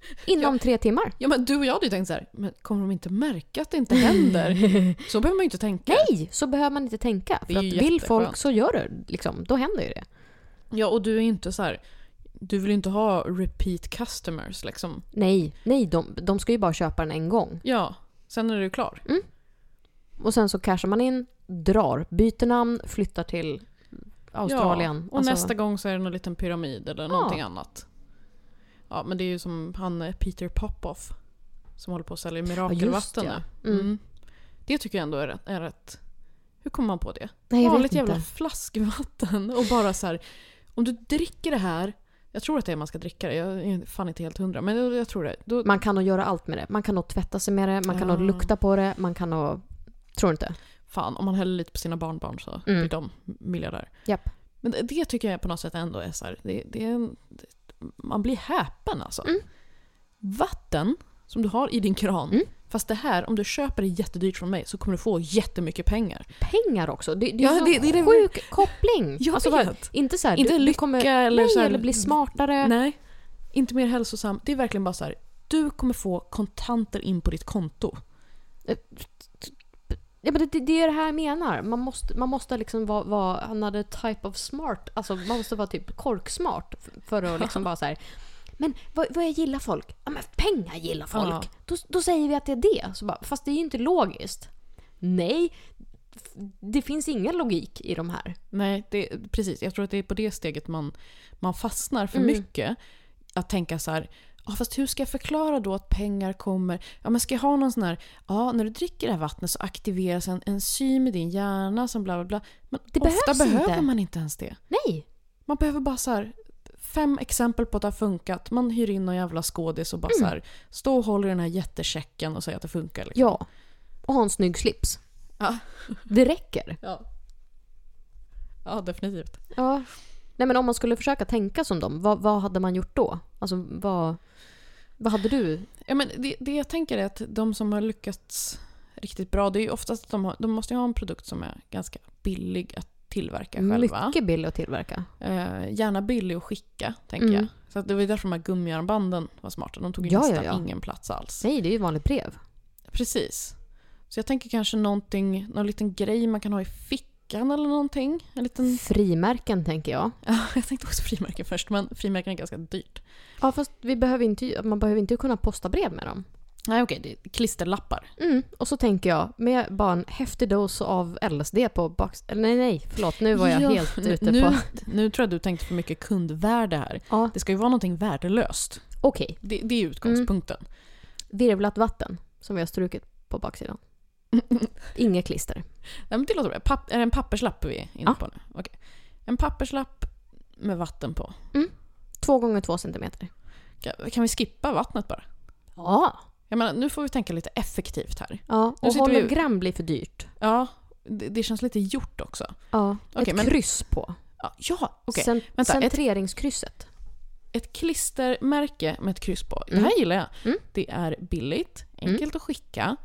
Inom tre timmar. Ja men du och jag hade ju tänkt så här, men kommer de inte märka att det inte händer? Så behöver man ju inte tänka. Nej, så behöver man inte tänka. För att vill folk så gör det. Liksom, då händer ju det. Ja och du är inte så här. Du vill ju inte ha repeat customers liksom. Nej, nej de, de ska ju bara köpa den en gång. Ja, sen är du klar. Och sen så cashar man in, drar, byter namn, flyttar till Australien. Ja, och Alltså, nästa gång så är det någon liten pyramid eller någonting annat. Ja men det är ju som han eh, Peter Popoff. Som håller på att sälja mirakelvatten Ja, nu. ja. Mm. Mm. Det tycker jag ändå är rätt, är rätt... Hur kommer man på det? Nej, Vanligt jävla flaskvatten och bara så här. Om du dricker det här. Jag tror att det är man ska dricka det. Jag är fan inte helt hundra. Men jag, tror det. Då, Man kan nog göra allt med det. Man kan nog tvätta sig med det, man kan Ja. nog lukta på det, man kan nog... Tror du inte? fan, om man häller lite på sina barnbarn så Mm. blir de miljardär. Japp. Men det, det tycker jag på något sätt ändå är så här, det, det är en, Man blir häpen alltså. Mm. Vatten som du har i din kran. Mm. Fast det här, om du köper det jättedyrt från mig så kommer du få jättemycket pengar. Pengar också. Det, det är Ja, så det- det det- sjuk koppling. Jag alltså, vet. Inte så här, Inte du, du lycka kommer, eller nej, här- eller bli smartare. Nej, inte mer hälsosam. Det är verkligen bara så här. Du kommer få kontanter in på ditt konto. Ja, men det, det, är det här jag menar. Man måste, man måste liksom vara, vara another type of smart. Alltså man måste vara typ korksmart för att liksom bara så här. Men vad, vad gillar folk? Ja men pengar gillar folk. Ja. Då, då säger vi att det är det. Så bara, fast det är ju inte logiskt. Nej, det finns ingen logik i de här. Nej, det, precis. Jag tror att det är på det steget man, man fastnar för Mm. mycket. Att tänka så här, ja, fast hur ska jag förklara då att pengar kommer? Ja, men ska jag ha någon sån här, ja, när du dricker det här vattnet så aktiveras en enzym i din hjärna som bla bla bla. Men Det ofta behöver inte. man inte ens det. Nej. Man behöver bara så här, fem exempel på att det har funkat. Man hyr in någon jävla skådis och bara Mm. så här, stå och håller i den här jättechecken och säger att det funkar. Liksom. Ja. Och ha en snygg slips. Ja. Det räcker. Ja. ja, definitivt. Ja. Nej men om man skulle försöka tänka som dem, vad, vad hade man gjort då? Alltså vad, vad hade du? Ja, men det, det jag tänker är att de som har lyckats riktigt bra, det är ju oftast att de, har, de måste ju ha en produkt som är ganska billig att tillverka själva. Mycket billig att tillverka. Eh, gärna billig att skicka, tänker Mm. jag. Så det var ju därför de här gummiarmbanden var smarta. De tog ju Ja, nästan ja, ja. ingen plats alls. Nej, det är ju vanligt brev. Precis. Så jag tänker kanske någonting, någon liten grej man kan ha i fickan eller någonting. En liten... Frimärken tänker jag. Ja, jag tänkte också frimärken först, men frimärken är ganska dyrt. Ja, fast vi behöver inte, man behöver inte kunna posta brev med dem. Nej, okej, det är klisterlappar. Mm. Och så tänker jag, med bara en häftig dos av LSD på baks... Nej, nej, förlåt. Nu var jag Ja, helt ute nu, på... Nu tror jag du tänkte för mycket kundvärde här. Ja, Det ska ju vara någonting värdelöst. okej. Det, det är utgångspunkten. Virvlat vatten, som vi har strukit på baksidan. Inget klister. Ja, men det låter bra. Papp, är det en papperslapp vi är inne Ja. på nu? Okej. En papperslapp med vatten på. Två gånger två centimeter. Kan, kan vi skippa vattnet bara? Ja. Jag menar, nu får vi tänka lite effektivt här. Ja, och sitter vi- hologram blir för dyrt. Ja, det, det känns lite gjort också. Ja, Okej, ett men- kryss på. Ja, okej. Cent- Vänta, ett- centreringskrysset. Ett klistermärke med ett kryss på. Det Mm. här gillar jag. Mm. Det är billigt, enkelt att skicka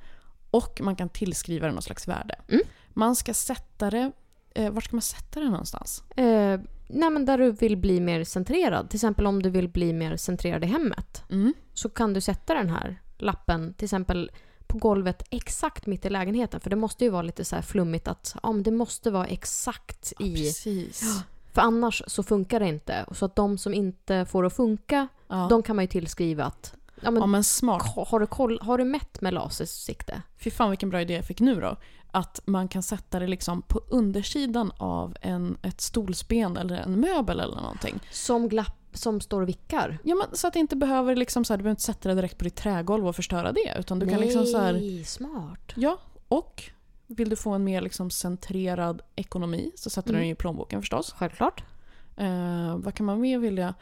och man kan tillskriva det något slags värde. Mm. Man ska sätta det... Eh, var ska man sätta det någonstans? Eh, nej, men där du vill bli mer centrerad. Till exempel om du vill bli mer centrerad i hemmet. Mm. Så kan du sätta den här lappen till exempel på golvet exakt mitt i lägenheten. För det måste ju vara lite så här flummigt att ja, men det måste vara exakt i... Precis. För annars så funkar det inte. Så att de som inte får att funka, Ja. de kan man ju tillskriva att ja, men, ja men smart. har, du koll, har du mätt med lasersikte? Fy fan vilken bra idé jag fick nu då. Att man kan sätta det liksom på undersidan av en, ett stolsben eller en möbel eller någonting. Som glapp som står och vickar. Ja, men så att det inte behöver liksom så här, du behöver inte sätta det direkt på ditt trägolv och förstöra det. Utan du kan liksom så här, Nej, smart. ja, och vill du få en mer liksom centrerad ekonomi så sätter du Mm. den i plånboken förstås. Självklart. Eh, vad kan man mer vilja?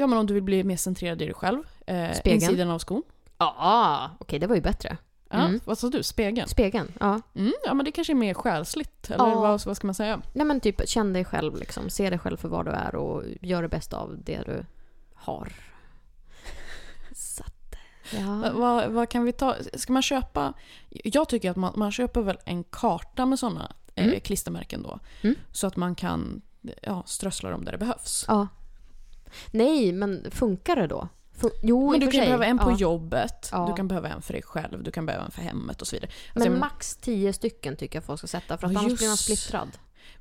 Ja men om du vill bli mer centrerad i dig själv. Eh, Spegeln. insidan av skon. Ja, okej det var ju bättre. Ja, Mm. Vad sa du? Spegeln? Spegeln, ja. Mm, ja men det kanske är mer själsligt. Eller Ja. vad, vad ska man säga? Nej men typ känn dig själv liksom. Se dig själv för vad du är och gör det bästa av det du har. Så att, ja. Vad, vad kan vi ta? Ska man köpa? Jag tycker att man, man köper väl en karta med sådana eh, Mm. klistermärken då. Mm. Så att man kan ja, strössla dem där det behövs. ja. Nej, men funkar det då? För, jo, Men du kan sig. behöva en på ja. jobbet, Ja. du kan behöva en för dig själv, du kan behöva en för hemmet och så vidare. Alltså, Men max tio stycken tycker jag folk ska sätta för att annars blir man splittrad.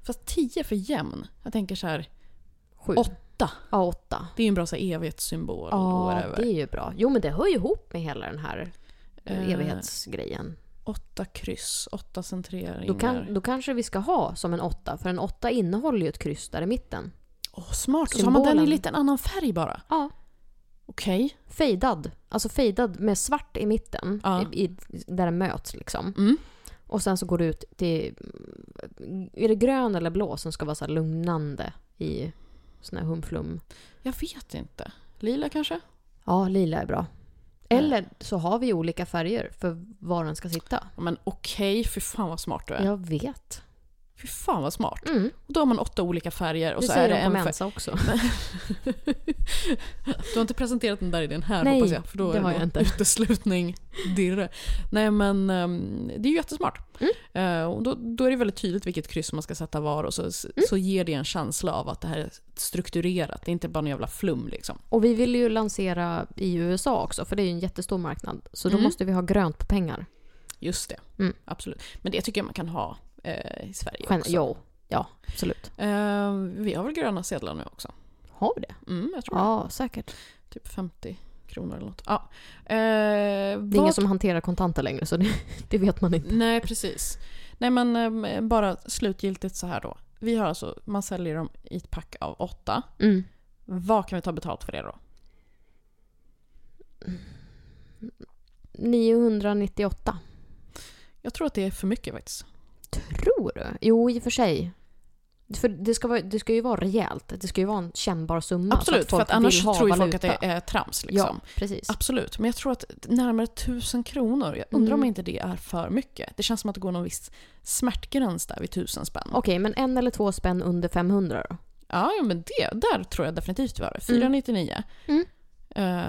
Fast tio för jämn. Jag tänker så här, Sju. åtta. Ja, åtta. Det är ju en bra så här, evighetssymbol. Ja, det är ju bra. Jo, men det hör ju ihop med hela den här eh, Eh, evighetsgrejen. Åtta kryss, åtta centreringar. Då, kan, då kanske vi ska ha som en åtta, för en åtta innehåller ju ett kryss där i mitten. Åh, smart. Och så har man den i lite en annan färg bara. Ja. Okej. Fejdad. Alltså fejdad med svart i mitten, Ja. i, i, där den möts liksom. Mm. Och sen så går det ut till... Är det grön eller blå som ska vara så lugnande i sån här humflum? Jag vet inte. Lila kanske? Ja, lila är bra. Eller så har vi olika färger för var den ska sitta. Men okej, fy fan vad smart du är. Jag vet. Fy fan vad smart. Mm. Och då har man åtta olika färger och Det så säger är det de på en. Mensa också. Du har inte presenterat den där idén här Nej, hoppas jag. För då det är har det jag inte. uteslutning dirre. Nej men ehm, det är ju jättesmart. Mm. Eh, och då, då är det väldigt tydligt vilket kryss man ska sätta var och så, Mm. så ger det en känsla av att det här är strukturerat. Det är inte bara en jävla flum liksom. Och vi vill ju lansera i USA också, för det är ju en jättestor marknad. Så då Mm. måste vi ha grönt på pengar. Just det. Mm. Absolut. Men det tycker jag man kan ha eh, i Sverige Gen- också. jo, ja, absolut. Eh, vi har väl gröna sedlar nu också? Har vi det? Mm, jag tror det. Ja, säkert. Typ 50 kronor eller något. Ja. Eh, Det är ingen som hanterar kontanter längre, så det, det vet man inte. Nej, precis. Nej, men eh, bara slutgiltigt så här då. Vi har alltså, man säljer dem i ett pack av åtta. Mm. Vad kan vi ta betalt för det då? 998. Jag tror att det är för mycket faktiskt. Tror du? Jo, i och för sig. För det ska, vara, det ska ju vara rejält. Det ska ju vara en kännbar summa. Absolut, för att annars tror ju folk att det är trams. Liksom. Ja, precis. Absolut, men jag tror att närmare tusen kronor, jag undrar Mm. om inte det är för mycket. Det känns som att det går någon viss smärtgräns där vid tusen spänn. Okej, men en eller två spänn under 500 då? Ja, ja, men det, där tror jag definitivt det. 499. Mm. Eh,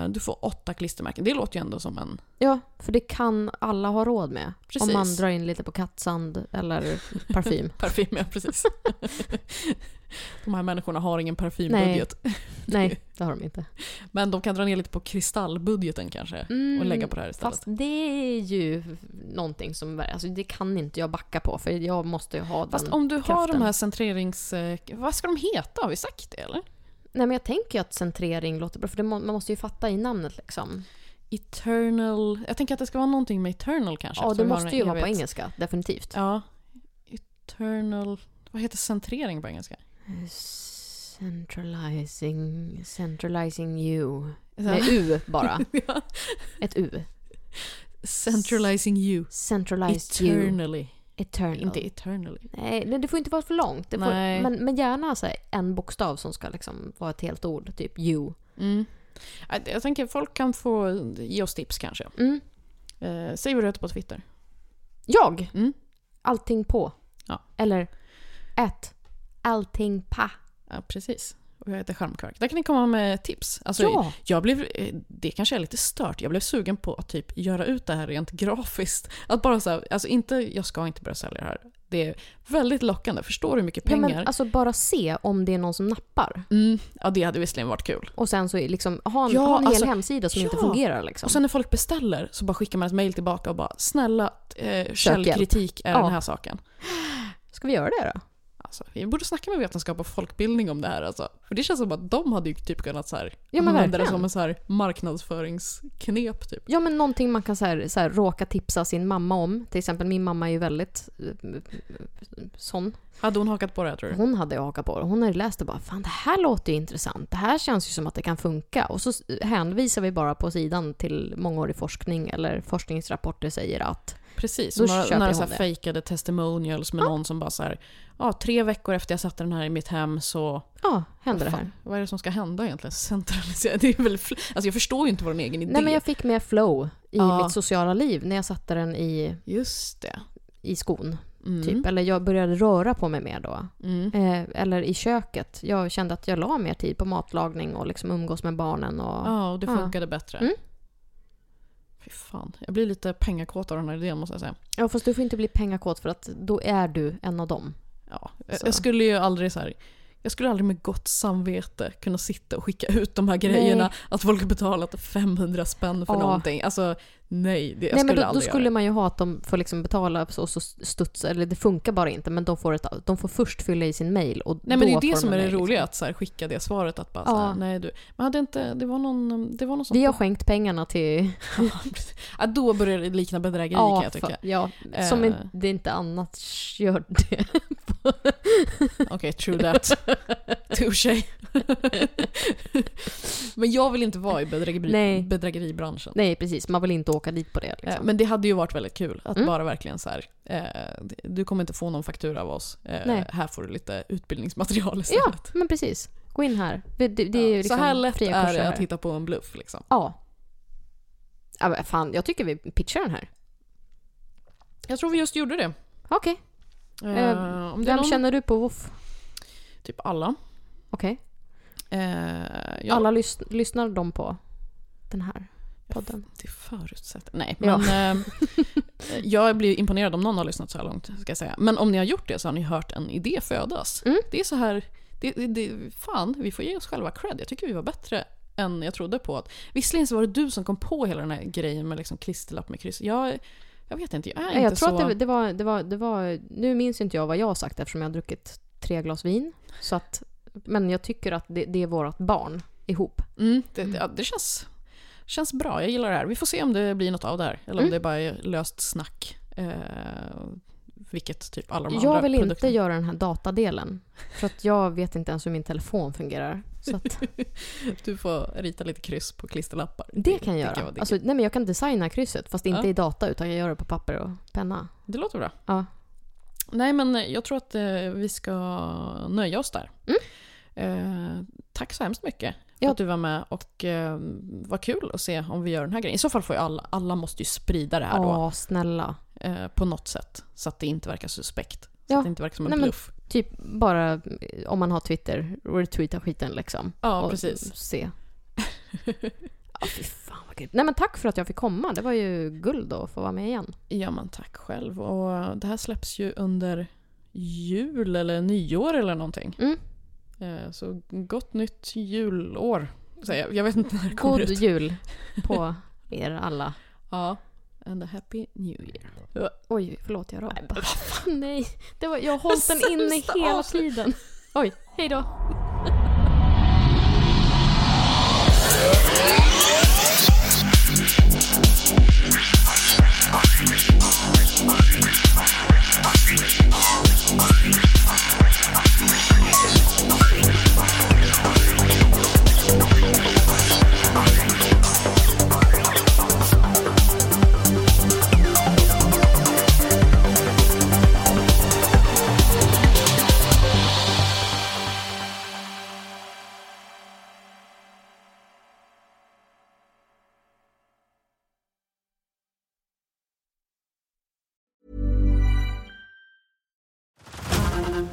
du får åtta klistermärken. Det låter ju ändå som en... Ja, för det kan alla ha råd med. Precis. Om man drar in lite på kattsand eller parfym. Parfym, ja precis. de här människorna har ingen parfymbudget. Nej, det har de inte. Men de kan dra ner lite på kristallbudgeten kanske. Och lägga på det här istället. Fast det är ju någonting som... Alltså det kan inte jag backa på, för jag måste ju ha Fast den om du har kraften. de här centrerings... eh, Vad ska de heta? Har vi sagt det eller? Nej, men jag tänker ju att centrering låter bra, för må, man måste ju fatta i namnet liksom. Eternal... Jag tänker att det ska vara någonting med eternal kanske. Ja, det måste ju vara på engelska, definitivt. Ja. Eternal... Vad heter centrering på engelska? Centralizing, centralizing you. Med U bara. Ja. Ett U. Centralizing you. Centralized you. Eternal. Inte eternally. Nej, det får inte vara för långt. Får, men, men gärna så en bokstav som ska liksom vara ett helt ord. Typ you. Mm. Jag- Jag tänker folk kan få ge oss tips kanske. Mm. Eh, säg vad du heter på Twitter. Jag. Mm. Allting på. Ja. Eller ett. Allting pa. Ja, precis. Heter Charmkvark. Där kan ni komma med tips. Alltså, Ja. jag blev, eh, det kanske är lite stört. Jag blev sugen på att typ göra ut det här rent grafiskt. Att bara så här, alltså inte, jag ska inte börja sälja det här. Det är väldigt lockande. Förstår du hur mycket Ja, pengar? men alltså bara se om det är någon som nappar. mm, ja, det hade visserligen varit kul. Och sen så liksom, ha en, Ja, ha en alltså, hel hemsida som inte ja. fungerar liksom. Och sen när folk beställer så bara skickar man ett mail tillbaka och bara “snälla, eh, källkritik är Ja. den här saken”. Ska vi göra det då? Alltså, vi borde snacka med vetenskap och folkbildning om det här alltså. För det känns som att de hade ju typ kunnat så här, Ja, använda det som en så här marknadföringsknep typ. Ja men någonting man kan så här, så här, råka tipsa sin mamma om. Till exempel min mamma är ju väldigt eh, sån. Hade hon hakat på det tror du? Hon hade ju hakat på det. Hon hade läst och bara “Fan det här låter ju intressant. Det här känns ju som att det kan funka”. Och så hänvisar vi bara på sidan till mångårig forskning eller forskningsrapporter säger att Precis, Då några, några så här fejkade testimonials med någon som bara så här, ja, tre veckor efter jag satte den här i mitt hem så... ja, händer det här. Vad är det som ska hända egentligen? Centralisera? Det är väl, alltså jag förstår ju inte vår egen idé. Nej men jag fick mer flow i Ja. mitt sociala liv när jag satte den i, Just det. i skon. Mm. Typ. Eller jag började röra på mig mer då. Mm. Eh, eller i köket. Jag kände att jag la mer tid på matlagning och liksom umgås med barnen. Och... Ja, och det Ja. funkade bättre. Mm. Fy fan, jag blir lite pengakåt av den här idén måste jag säga. Ja, fast du får inte bli pengakåt för att då är du en av dem. Ja, jag, jag skulle ju aldrig så här Jag skulle aldrig med gott samvete kunna sitta och skicka ut de här grejerna. Nej. Att folk har betalat 500 spänn för Ja. någonting. Alltså nej, det jag Nej men då, då skulle göra. man ju ha att de får liksom betala så, så studsa, eller det funkar bara inte, men de får, ett, de får först fylla i sin mail och Nej men det är ju det som är det liksom. roliga, att så här, skicka det svaret att bara Ja. här, nej du. Men hade inte, det var någon, det var någon som... Vi har skänkt pengarna till... ja, då börjar det likna bedrägeri kan jag för- tycka. ja, som Eh. det inte annat gör det. Okej, true that. Touché. men jag vill inte vara i bedrägeri, Nej. bedrägeribranschen. Nej precis, man vill inte åka dit på det. Eh, Liksom. Men det hade ju varit väldigt kul att Mm. bara verkligen så här. Eh, du kommer inte få någon faktura av oss. Eh, Nej. här får du lite utbildningsmaterial ja, istället. men precis. Gå in här. Det, det, är Ja, liksom så här lätt är det att hitta på en bluff liksom. Ja. Ja, fan, jag tycker vi pitchar den här. Jag tror vi just gjorde det. Okej. Eh, Eh, om Vem någon, känner du på Woof? Typ alla. Okej. Eh, ja, Alla lys- lyssnar de på den här podden? Det förutsätter... Nej, Ja. men eh, jag blir imponerad om någon har lyssnat så här långt. Ska jag säga. Men om ni har gjort det så har ni hört en idé födas. Mm. Det är så här... Det, det, det, fan, vi får ge oss själva cred. Jag tycker vi var bättre än jag trodde på. Att, visserligen så var det du som kom på hela den här grejen med liksom klisterlapp med kryss. Jag, jag vet inte, jag är Nej, inte jag tror så... att det, det, var, det, var, det var... Nu minns inte jag vad jag har sagt eftersom jag har druckit tre glas vin. Så att, men jag tycker att det, det är vårt barn ihop. Mm, det, det, ja, det känns, känns bra, jag gillar det här. Vi får se om det blir något av det här. Eller om Mm. det bara är löst snack. Eh, vilket typ alla de Jag andra vill inte produkterna. göra den här datadelen. För att jag vet inte ens hur min telefon fungerar. Att Du får rita lite kryss på klisterlappar. det kan jag göra. var Alltså, nej, men jag kan designa krysset fast inte Ja. i data utan jag gör det på papper och penna. Det låter bra. Ja. Nej, men jag tror att eh, vi ska nöja oss där. Mm. Eh, tack så hemskt mycket för Ja. att du var med och eh, vad kul att se om vi gör den här grejen. I så fall får ju alla, alla måste ju sprida det här då Ja, snälla. Eh, på något sätt så att det inte verkar suspekt. Så Ja. att det inte verkar som en Nej, men- bluff. Typ bara eh, om man har Twitter, retweeta skiten liksom. Ja, och precis. se. Ja, fy fan vad grymt. Nej men tack för att jag fick komma. Det var ju guld att få vara med igen. Ja, men tack själv. Och det här släpps ju under jul eller nyår eller någonting. Mm. Eh, så gott nytt julår. jag. vet inte när det kommer God ut. jul på er alla. Ja. And a happy new year. Oj, förlåt jag rapar. Nej, det var, jag har hållit den inne hela tiden. Oj, hej